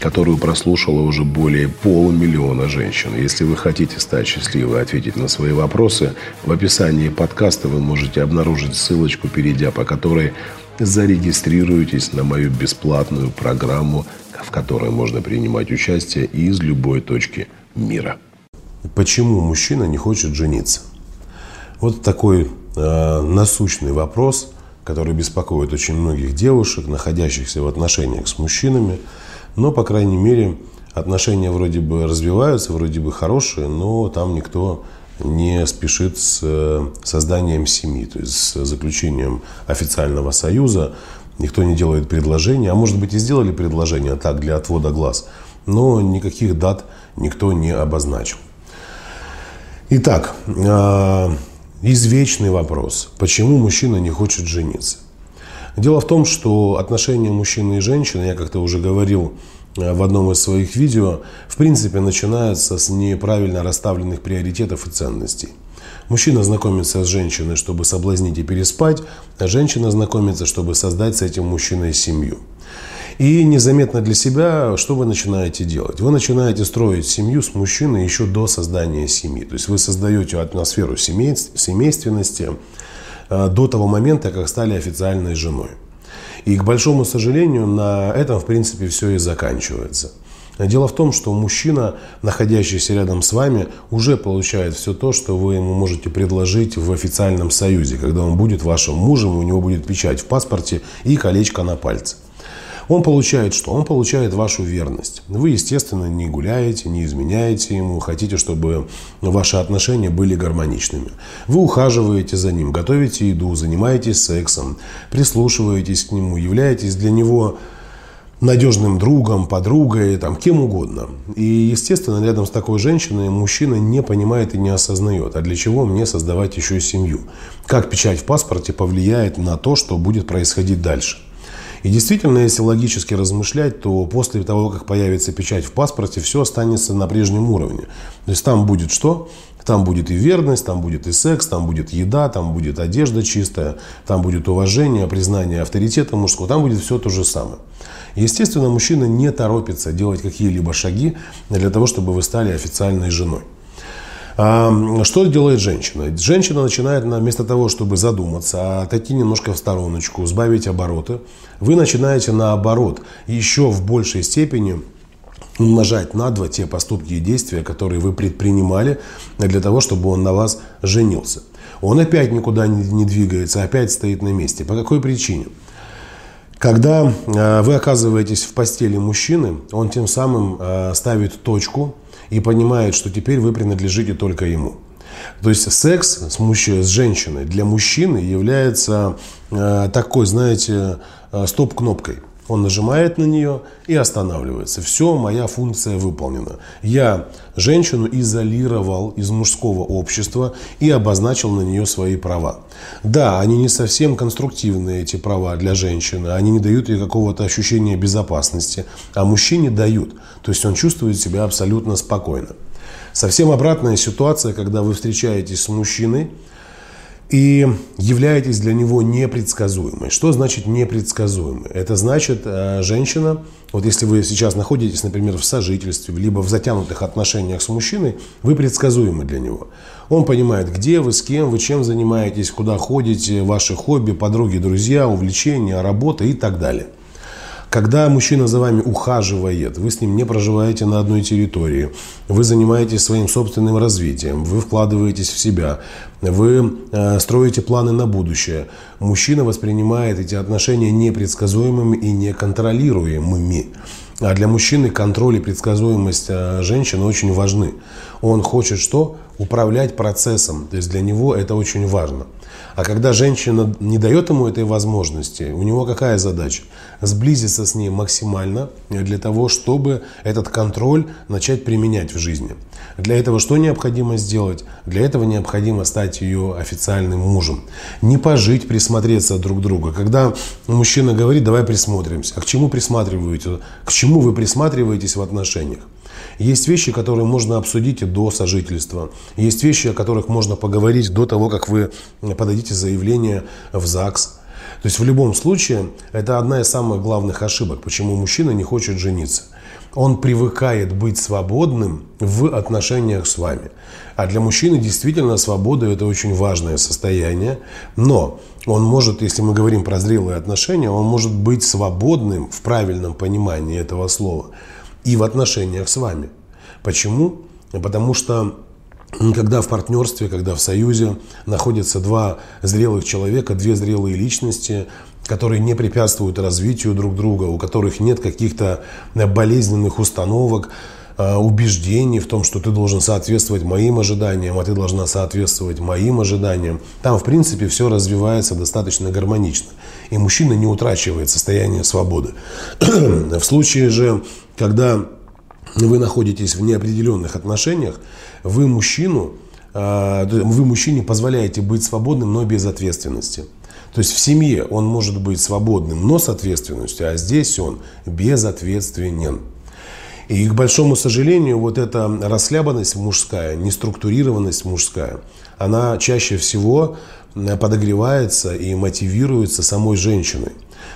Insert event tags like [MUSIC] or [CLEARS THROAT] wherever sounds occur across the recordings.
которую прослушало уже более полумиллиона женщин. Если вы хотите стать счастливой и ответить на свои вопросы, в описании подкаста вы можете обнаружить ссылочку, перейдя по которой зарегистрируйтесь на мою бесплатную программу, в которой можно принимать участие из любой точки мира. Почему мужчина не хочет жениться? Вот такой э, насущный вопрос, который беспокоит очень многих девушек, находящихся в отношениях с мужчинами – но, по крайней мере, отношения вроде бы развиваются, вроде бы хорошие, но там никто не спешит с э, созданием семьи, то есть с заключением официального союза. Никто не делает предложения, а может быть и сделали предложение так для отвода глаз, но никаких дат никто не обозначил. Итак, э, извечный вопрос. Почему мужчина не хочет жениться? Дело в том, что отношения мужчины и женщины, я как-то уже говорил э, в одном из своих видео, в принципе начинаются с неправильно расставленных приоритетов и ценностей. Мужчина знакомится с женщиной, чтобы соблазнить и переспать, а женщина знакомится, чтобы создать с этим мужчиной семью. И незаметно для себя, что вы начинаете делать? Вы начинаете строить семью с мужчиной еще до создания семьи. То есть вы создаете атмосферу семейственности, до того момента, как стали официальной женой. И, к большому сожалению, на этом, в принципе, все и заканчивается. Дело в том, что мужчина, находящийся рядом с вами, уже получает все то, что вы ему можете предложить в официальном союзе, когда он будет вашим мужем, у него будет печать в паспорте и колечко на пальце. Он получает что? Он получает вашу верность. Вы, естественно, не гуляете, не изменяете ему, хотите, чтобы ваши отношения были гармоничными. Вы ухаживаете за ним, готовите еду, занимаетесь сексом, прислушиваетесь к нему, являетесь для него надежным другом, подругой, там, кем угодно. И, естественно, рядом с такой женщиной мужчина не понимает и не осознает, а для чего мне создавать еще семью? Как печать в паспорте повлияет на то, что будет происходить дальше? И действительно, если логически размышлять, то после того, как появится печать в паспорте, все останется на прежнем уровне. То есть там будет что? Там будет и верность, там будет и секс, там будет еда, там будет одежда чистая, там будет уважение, признание авторитета мужского, там будет все то же самое. Естественно, мужчина не торопится делать какие-либо шаги для того, чтобы вы стали официальной женой. Что делает женщина? Женщина начинает вместо того, чтобы задуматься, отойти немножко в стороночку, сбавить обороты, вы начинаете наоборот еще в большей степени умножать на два те поступки и действия, которые вы предпринимали для того, чтобы он на вас женился. Он опять никуда не двигается, опять стоит на месте. По какой причине? Когда э, вы оказываетесь в постели мужчины, он тем самым э, ставит точку и понимает, что теперь вы принадлежите только ему. То есть секс с, мужчиной, с женщиной для мужчины является э, такой, знаете, э, стоп-кнопкой. Он нажимает на нее и останавливается. Все, моя функция выполнена. Я женщину изолировал из мужского общества и обозначил на нее свои права. Да, они не совсем конструктивные, эти права для женщины. Они не дают ей какого-то ощущения безопасности. А мужчине дают. То есть он чувствует себя абсолютно спокойно. Совсем обратная ситуация, когда вы встречаетесь с мужчиной, и являетесь для него непредсказуемой. Что значит непредсказуемой? Это значит, э, женщина, вот если вы сейчас находитесь, например, в сожительстве, либо в затянутых отношениях с мужчиной, вы предсказуемы для него. Он понимает, где вы, с кем вы, чем занимаетесь, куда ходите, ваши хобби, подруги, друзья, увлечения, работа и так далее. Когда мужчина за вами ухаживает, вы с ним не проживаете на одной территории, вы занимаетесь своим собственным развитием, вы вкладываетесь в себя, вы э, строите планы на будущее. Мужчина воспринимает эти отношения непредсказуемыми и неконтролируемыми. А для мужчины контроль и предсказуемость э, женщины очень важны. Он хочет что? Управлять процессом. То есть для него это очень важно. А когда женщина не дает ему этой возможности, у него какая задача? Сблизиться с ней максимально для того, чтобы этот контроль начать применять в жизни. Для этого что необходимо сделать? Для этого необходимо стать ее официальным мужем. Не пожить, присмотреться друг к другу. Когда мужчина говорит, давай присмотримся. А к чему присматриваете? К чему вы присматриваетесь в отношениях? Есть вещи, которые можно обсудить и до сожительства. Есть вещи, о которых можно поговорить до того, как вы подадите заявление в ЗАГС. То есть в любом случае это одна из самых главных ошибок, почему мужчина не хочет жениться. Он привыкает быть свободным в отношениях с вами. А для мужчины действительно свобода – это очень важное состояние. Но он может, если мы говорим про зрелые отношения, он может быть свободным в правильном понимании этого слова – и в отношениях с вами. Почему? Потому что когда в партнерстве, когда в союзе находятся два зрелых человека, две зрелые личности, которые не препятствуют развитию друг друга, у которых нет каких-то болезненных установок, а, убеждений в том, что ты должен соответствовать моим ожиданиям, а ты должна соответствовать моим ожиданиям. Там, в принципе, все развивается достаточно гармонично. И мужчина не утрачивает состояние свободы. [CLEARS THROAT] в случае же когда вы находитесь в неопределенных отношениях, вы мужчину, а, вы мужчине позволяете быть свободным, но без ответственности. То есть в семье он может быть свободным, но с ответственностью, а здесь он безответственен. И к большому сожалению, вот эта расслабленность мужская, неструктурированность мужская, она чаще всего подогревается и мотивируется самой женщиной.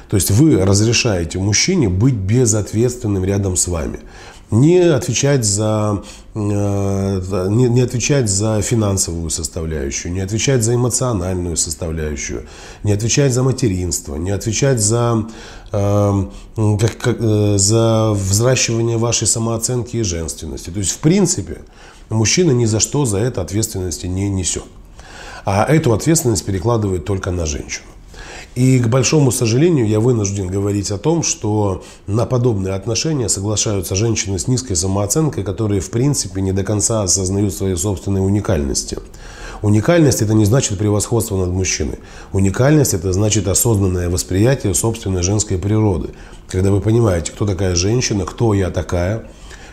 То есть вы разрешаете мужчине быть безответственным рядом с вами. Не отвечать за, э, не, отвечать за финансовую составляющую, не отвечать за эмоциональную составляющую, не отвечать за материнство, не отвечать за, э, как, как, э, за взращивание вашей самооценки и женственности. То есть, в принципе, мужчина ни за что за это ответственности не несет. А эту ответственность перекладывает только на женщину. И, к большому сожалению, я вынужден говорить о том, что на подобные отношения соглашаются женщины с низкой самооценкой, которые, в принципе, не до конца осознают свои собственные уникальности. Уникальность – это не значит превосходство над мужчиной. Уникальность – это значит осознанное восприятие собственной женской природы. Когда вы понимаете, кто такая женщина, кто я такая,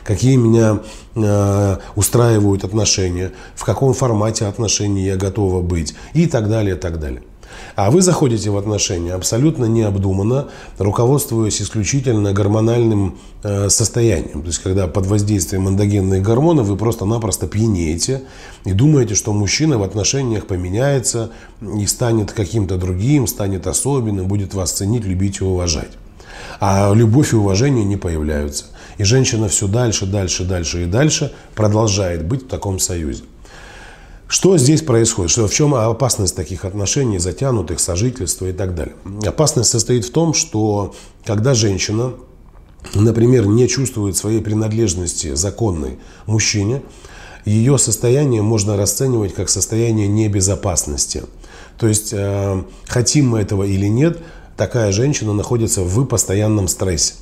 какие меня э, устраивают отношения, в каком формате отношений я готова быть и так далее, так далее. А вы заходите в отношения абсолютно необдуманно, руководствуясь исключительно гормональным э, состоянием. То есть, когда под воздействием эндогенных гормонов вы просто-напросто пьянеете и думаете, что мужчина в отношениях поменяется и станет каким-то другим, станет особенным, будет вас ценить, любить и уважать. А любовь и уважение не появляются. И женщина все дальше, дальше, дальше и дальше продолжает быть в таком союзе. Что здесь происходит? Что, в чем опасность таких отношений, затянутых, сожительства и так далее? Опасность состоит в том, что когда женщина, например, не чувствует своей принадлежности законной мужчине, ее состояние можно расценивать как состояние небезопасности. То есть, э, хотим мы этого или нет, такая женщина находится в постоянном стрессе.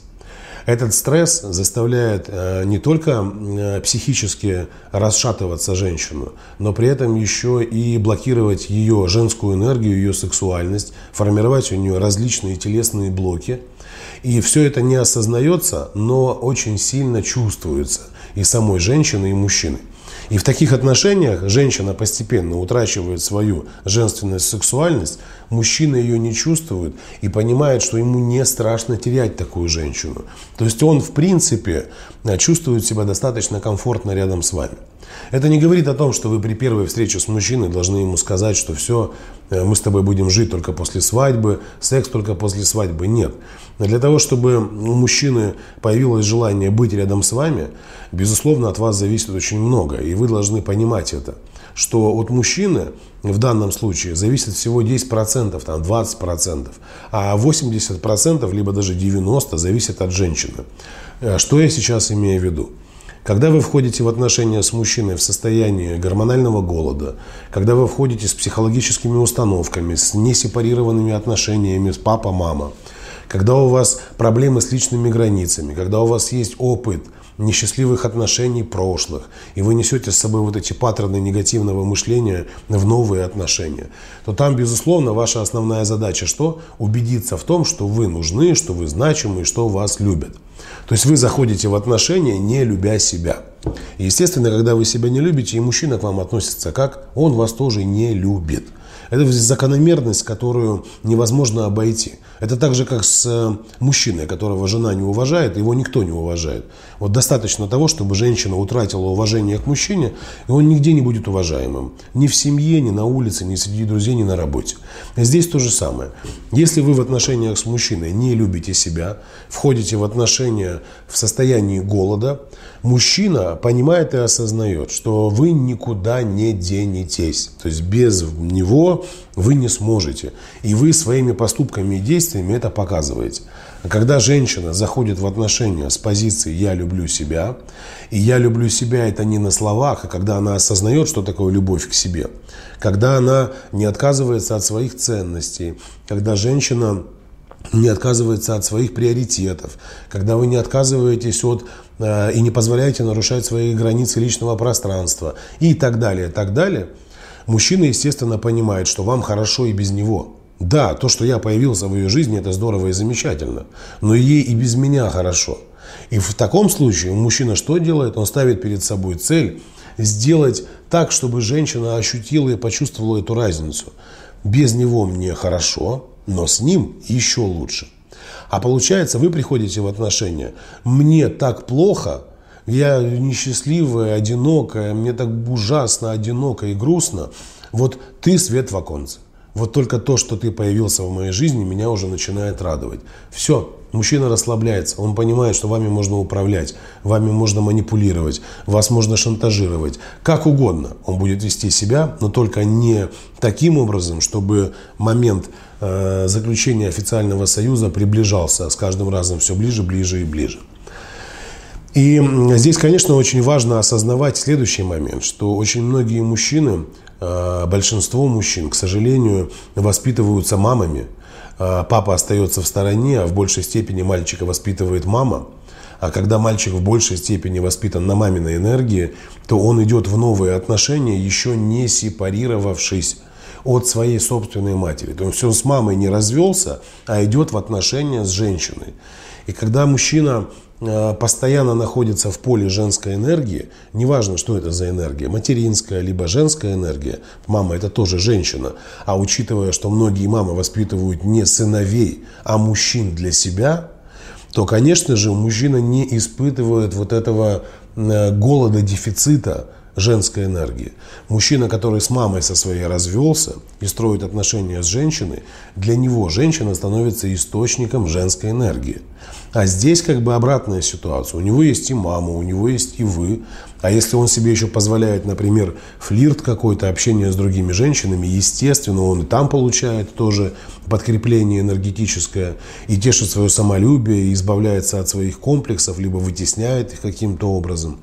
Этот стресс заставляет э, не только э, психически расшатываться женщину, но при этом еще и блокировать ее женскую энергию, ее сексуальность, формировать у нее различные телесные блоки. И все это не осознается, но очень сильно чувствуется и самой женщиной, и мужчиной. И в таких отношениях женщина постепенно утрачивает свою женственность, сексуальность, мужчина ее не чувствует и понимает, что ему не страшно терять такую женщину. То есть он, в принципе, чувствует себя достаточно комфортно рядом с вами. Это не говорит о том, что вы при первой встрече с мужчиной должны ему сказать, что все, э, мы с тобой будем жить только после свадьбы, секс только после свадьбы. Нет. Для того, чтобы у мужчины появилось желание быть рядом с вами, безусловно, от вас зависит очень много. И вы должны понимать это что от мужчины в данном случае зависит всего 10%, там 20%, а 80%, либо даже 90% зависит от женщины. Э, что я сейчас имею в виду? Когда вы входите в отношения с мужчиной в состоянии гормонального голода, когда вы входите с психологическими установками, с несепарированными отношениями с папа-мама, когда у вас проблемы с личными границами, когда у вас есть опыт несчастливых отношений прошлых, и вы несете с собой вот эти паттерны негативного мышления в новые отношения, то там, безусловно, ваша основная задача что? Убедиться в том, что вы нужны, что вы значимы, что вас любят. То есть вы заходите в отношения, не любя себя. И, естественно, когда вы себя не любите, и мужчина к вам относится как, он вас тоже не любит. Это закономерность, которую невозможно обойти. Это так же, как с э, мужчиной, которого жена не уважает, его никто не уважает. Вот достаточно того, чтобы женщина утратила уважение к мужчине, и он нигде не будет уважаемым. Ни в семье, ни на улице, ни среди друзей, ни на работе. Здесь то же самое. Если вы в отношениях с мужчиной не любите себя, входите в отношения в состоянии голода, мужчина понимает и осознает, что вы никуда не денетесь. То есть без него вы не сможете. И вы своими поступками и действиями это показываете. Когда женщина заходит в отношения с позиции «я люблю себя», и «я люблю себя» это не на словах, а когда она осознает, что такое любовь к себе, когда она не отказывается от своих ценностей, когда женщина не отказывается от своих приоритетов, когда вы не отказываетесь от э, и не позволяете нарушать свои границы личного пространства и так далее, так далее, мужчина, естественно, понимает, что вам хорошо и без него. Да, то, что я появился в ее жизни, это здорово и замечательно, но ей и без меня хорошо. И в таком случае мужчина что делает? Он ставит перед собой цель сделать так, чтобы женщина ощутила и почувствовала эту разницу. Без него мне хорошо, но с ним еще лучше. А получается, вы приходите в отношения, мне так плохо, я несчастливая, одинокая, мне так ужасно, одиноко и грустно. Вот ты свет в оконце. Вот только то, что ты появился в моей жизни, меня уже начинает радовать. Все, мужчина расслабляется, он понимает, что вами можно управлять, вами можно манипулировать, вас можно шантажировать, как угодно. Он будет вести себя, но только не таким образом, чтобы момент э, заключения официального союза приближался с каждым разом все ближе, ближе и ближе. И здесь, конечно, очень важно осознавать следующий момент, что очень многие мужчины Э, большинство мужчин, к сожалению, воспитываются мамами. Э, папа остается в стороне, а в большей степени мальчика воспитывает мама. А когда мальчик в большей степени воспитан на маминой энергии, то он идет в новые отношения, еще не сепарировавшись от своей собственной матери. То есть он с мамой не развелся, а идет в отношения с женщиной. И когда мужчина постоянно находится в поле женской энергии, неважно, что это за энергия, материнская либо женская энергия, мама это тоже женщина, а учитывая, что многие мамы воспитывают не сыновей, а мужчин для себя, то, конечно же, мужчина не испытывает вот этого э, голода, дефицита, женской энергии. Мужчина, который с мамой со своей развелся и строит отношения с женщиной, для него женщина становится источником женской энергии. А здесь как бы обратная ситуация. У него есть и мама, у него есть и вы. А если он себе еще позволяет, например, флирт какой-то, общение с другими женщинами, естественно, он и там получает тоже подкрепление энергетическое, и тешит свое самолюбие, и избавляется от своих комплексов, либо вытесняет их каким-то образом.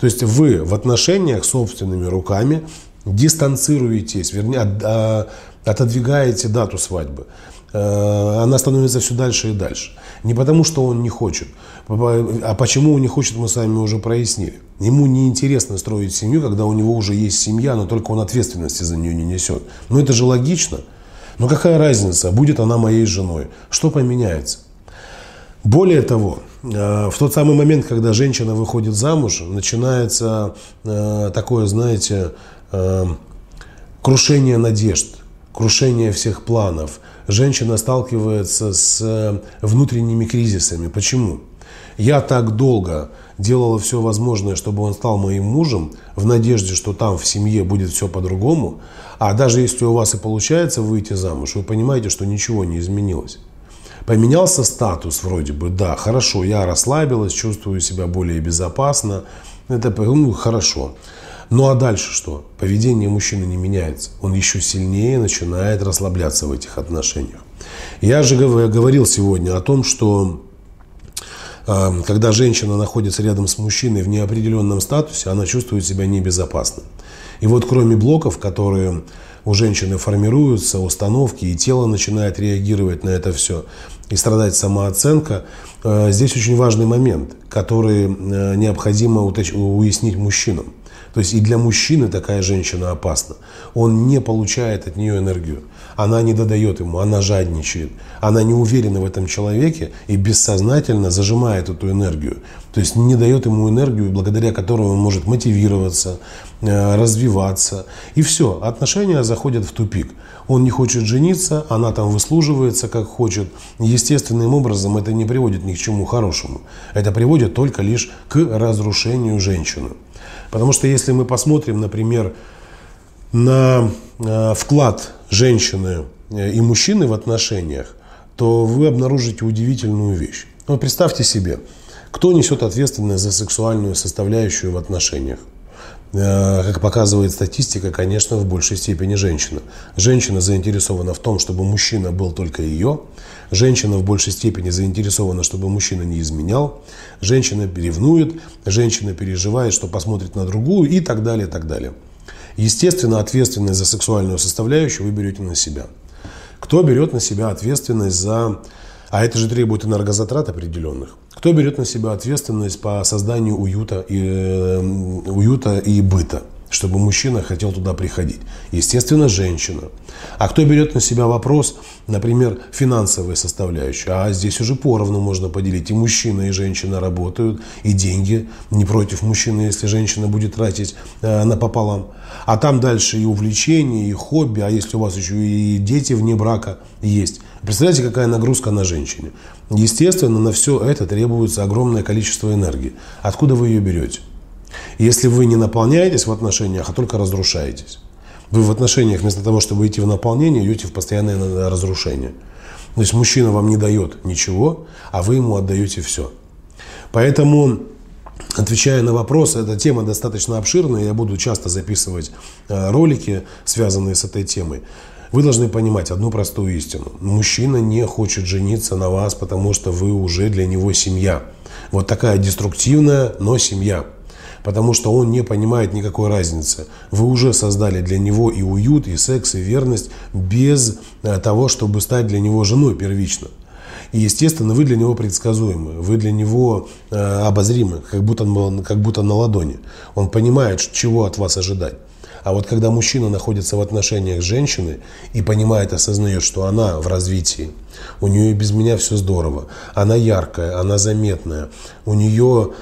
То есть вы в отношениях собственными руками дистанцируетесь, вернее, а, отодвигаете дату свадьбы. Э, она становится все дальше и дальше. Не потому, что он не хочет, а почему он не хочет, мы с вами уже прояснили. Ему неинтересно строить семью, когда у него уже есть семья, но только он ответственности за нее не несет. Но это же логично. Но какая разница, будет она моей женой? Что поменяется? Более того, в тот самый момент, когда женщина выходит замуж, начинается э, такое, знаете, э, крушение надежд, крушение всех планов. Женщина сталкивается с внутренними кризисами. Почему? Я так долго делала все возможное, чтобы он стал моим мужем, в надежде, что там в семье будет все по-другому. А даже если у вас и получается выйти замуж, вы понимаете, что ничего не изменилось. Поменялся статус вроде бы, да, хорошо, я расслабилась, чувствую себя более безопасно, это ну, хорошо. Ну а дальше что? Поведение мужчины не меняется. Он еще сильнее начинает расслабляться в этих отношениях. Я же говорил сегодня о том, что э, когда женщина находится рядом с мужчиной в неопределенном статусе, она чувствует себя небезопасно. И вот кроме блоков, которые у женщины формируются установки, и тело начинает реагировать на это все, и страдать самооценка. Э, здесь очень важный момент, который э, необходимо уяснить мужчинам. То есть и для мужчины такая женщина опасна. Он не получает от нее энергию. Она не додает ему, она жадничает. Она не уверена в этом человеке и бессознательно зажимает эту энергию. То есть не дает ему энергию, благодаря которой он может мотивироваться, э, развиваться. И все, отношения заходят в тупик. Он не хочет жениться, она там выслуживается как хочет. Естественным образом это не приводит ни к чему хорошему. Это приводит только лишь к разрушению женщины. Потому что если мы посмотрим, например, на э, вклад женщины э, и мужчины в отношениях, то вы обнаружите удивительную вещь. Вот представьте себе, кто несет ответственность за сексуальную составляющую в отношениях? Э, как показывает статистика, конечно, в большей степени женщина. Женщина заинтересована в том, чтобы мужчина был только ее. Женщина в большей степени заинтересована, чтобы мужчина не изменял. Женщина ревнует, женщина переживает, что посмотрит на другую и так далее, и так далее. Естественно, ответственность за сексуальную составляющую вы берете на себя. Кто берет на себя ответственность за... А это же требует энергозатрат определенных. Кто берет на себя ответственность по созданию уюта и, э, уюта и быта? Чтобы мужчина хотел туда приходить. Естественно, женщина. А кто берет на себя вопрос, например, финансовой составляющей? А здесь уже поровну можно поделить. И мужчина, и женщина работают, и деньги не против мужчины, если женщина будет тратить э, напополам. А там дальше и увлечения, и хобби, а если у вас еще и дети вне брака есть. Представляете, какая нагрузка на женщине? Естественно, на все это требуется огромное количество энергии. Откуда вы ее берете? Если вы не наполняетесь в отношениях, а только разрушаетесь. Вы в отношениях вместо того, чтобы идти в наполнение, идете в постоянное разрушение. То есть мужчина вам не дает ничего, а вы ему отдаете все. Поэтому, отвечая на вопрос, эта тема достаточно обширная, я буду часто записывать э, ролики, связанные с этой темой. Вы должны понимать одну простую истину. Мужчина не хочет жениться на вас, потому что вы уже для него семья. Вот такая деструктивная, но семья потому что он не понимает никакой разницы. Вы уже создали для него и уют, и секс, и верность без э, того, чтобы стать для него женой первично. И, естественно, вы для него предсказуемы, вы для него э, обозримы, как будто, как будто на ладони. Он понимает, чего от вас ожидать. А вот когда мужчина находится в отношениях с женщиной и понимает, осознает, что она в развитии, у нее и без меня все здорово, она яркая, она заметная, у нее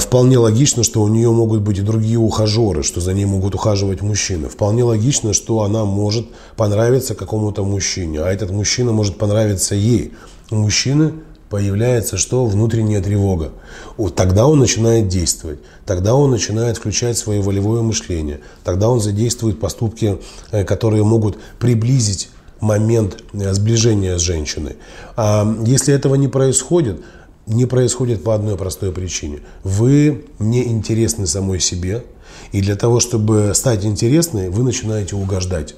вполне логично, что у нее могут быть и другие ухажеры, что за ней могут ухаживать мужчины. Вполне логично, что она может понравиться какому-то мужчине, а этот мужчина может понравиться ей. У мужчины появляется что? Внутренняя тревога. Вот тогда он начинает действовать. Тогда он начинает включать свое волевое мышление. Тогда он задействует поступки, э, которые могут приблизить момент э, сближения с женщиной. А если этого не происходит, не происходит по одной простой причине. Вы не интересны самой себе, и для того, чтобы стать интересной, вы начинаете угождать.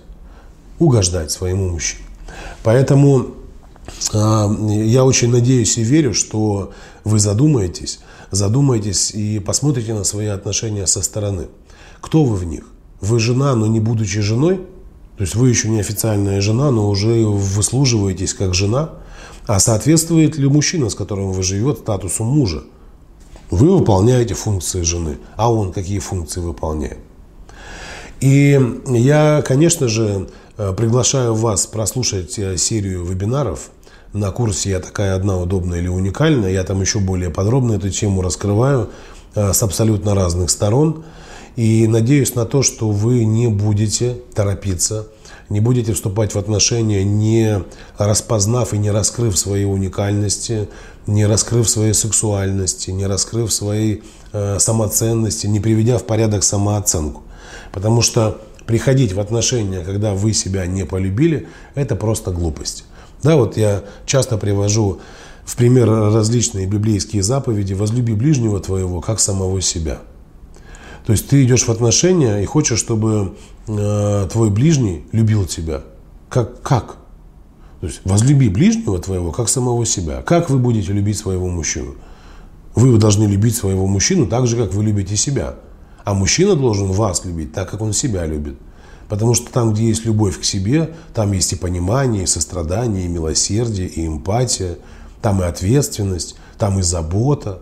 Угождать своему мужчине. Поэтому э, я очень надеюсь и верю, что вы задумаетесь, задумаетесь и посмотрите на свои отношения со стороны. Кто вы в них? Вы жена, но не будучи женой? То есть вы еще не официальная жена, но уже выслуживаетесь как жена – а соответствует ли мужчина, с которым вы живете, статусу мужа? Вы выполняете функции жены, а он какие функции выполняет? И я, конечно же, э, приглашаю вас прослушать э, серию вебинаров на курсе «Я такая одна, удобная или уникальная». Я там еще более подробно эту тему раскрываю э, с абсолютно разных сторон. И надеюсь на то, что вы не будете торопиться – не будете вступать в отношения, не распознав и не раскрыв своей уникальности, не раскрыв своей сексуальности, не раскрыв своей э, самоценности, не приведя в порядок самооценку. Потому что приходить в отношения, когда вы себя не полюбили, это просто глупость. Да, вот я часто привожу в пример различные библейские заповеди «возлюби ближнего твоего, как самого себя». То есть ты идешь в отношения и хочешь, чтобы э, твой ближний любил тебя. Как? Как? То есть возлюби ближнего твоего, как самого себя. Как вы будете любить своего мужчину? Вы должны любить своего мужчину так же, как вы любите себя. А мужчина должен вас любить так, как он себя любит. Потому что там, где есть любовь к себе, там есть и понимание, и сострадание, и милосердие, и эмпатия, там и ответственность, там и забота.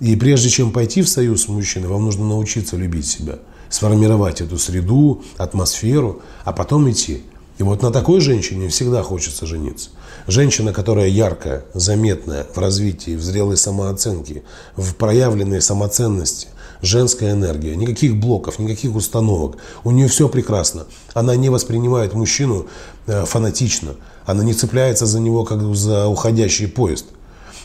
И прежде чем пойти в союз с мужчиной, вам нужно научиться любить себя, сформировать эту среду, атмосферу, а потом идти. И вот на такой женщине всегда хочется жениться. Женщина, которая яркая, заметная в развитии, в зрелой самооценке, в проявленной самоценности, женская энергия, никаких блоков, никаких установок. У нее все прекрасно. Она не воспринимает мужчину э, фанатично. Она не цепляется за него, как за уходящий поезд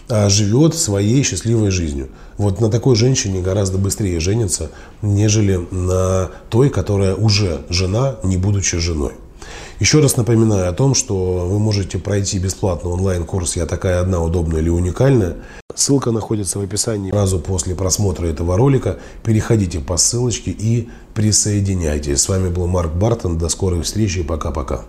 живет своей счастливой жизнью. Вот на такой женщине гораздо быстрее женится, нежели на той, которая уже жена, не будучи женой. Еще раз напоминаю о том, что вы можете пройти бесплатно онлайн-курс «Я такая одна, удобная или уникальная». Ссылка находится в описании. Сразу после просмотра этого ролика переходите по ссылочке и присоединяйтесь. С вами был Марк Бартон. До скорой встречи. Пока-пока.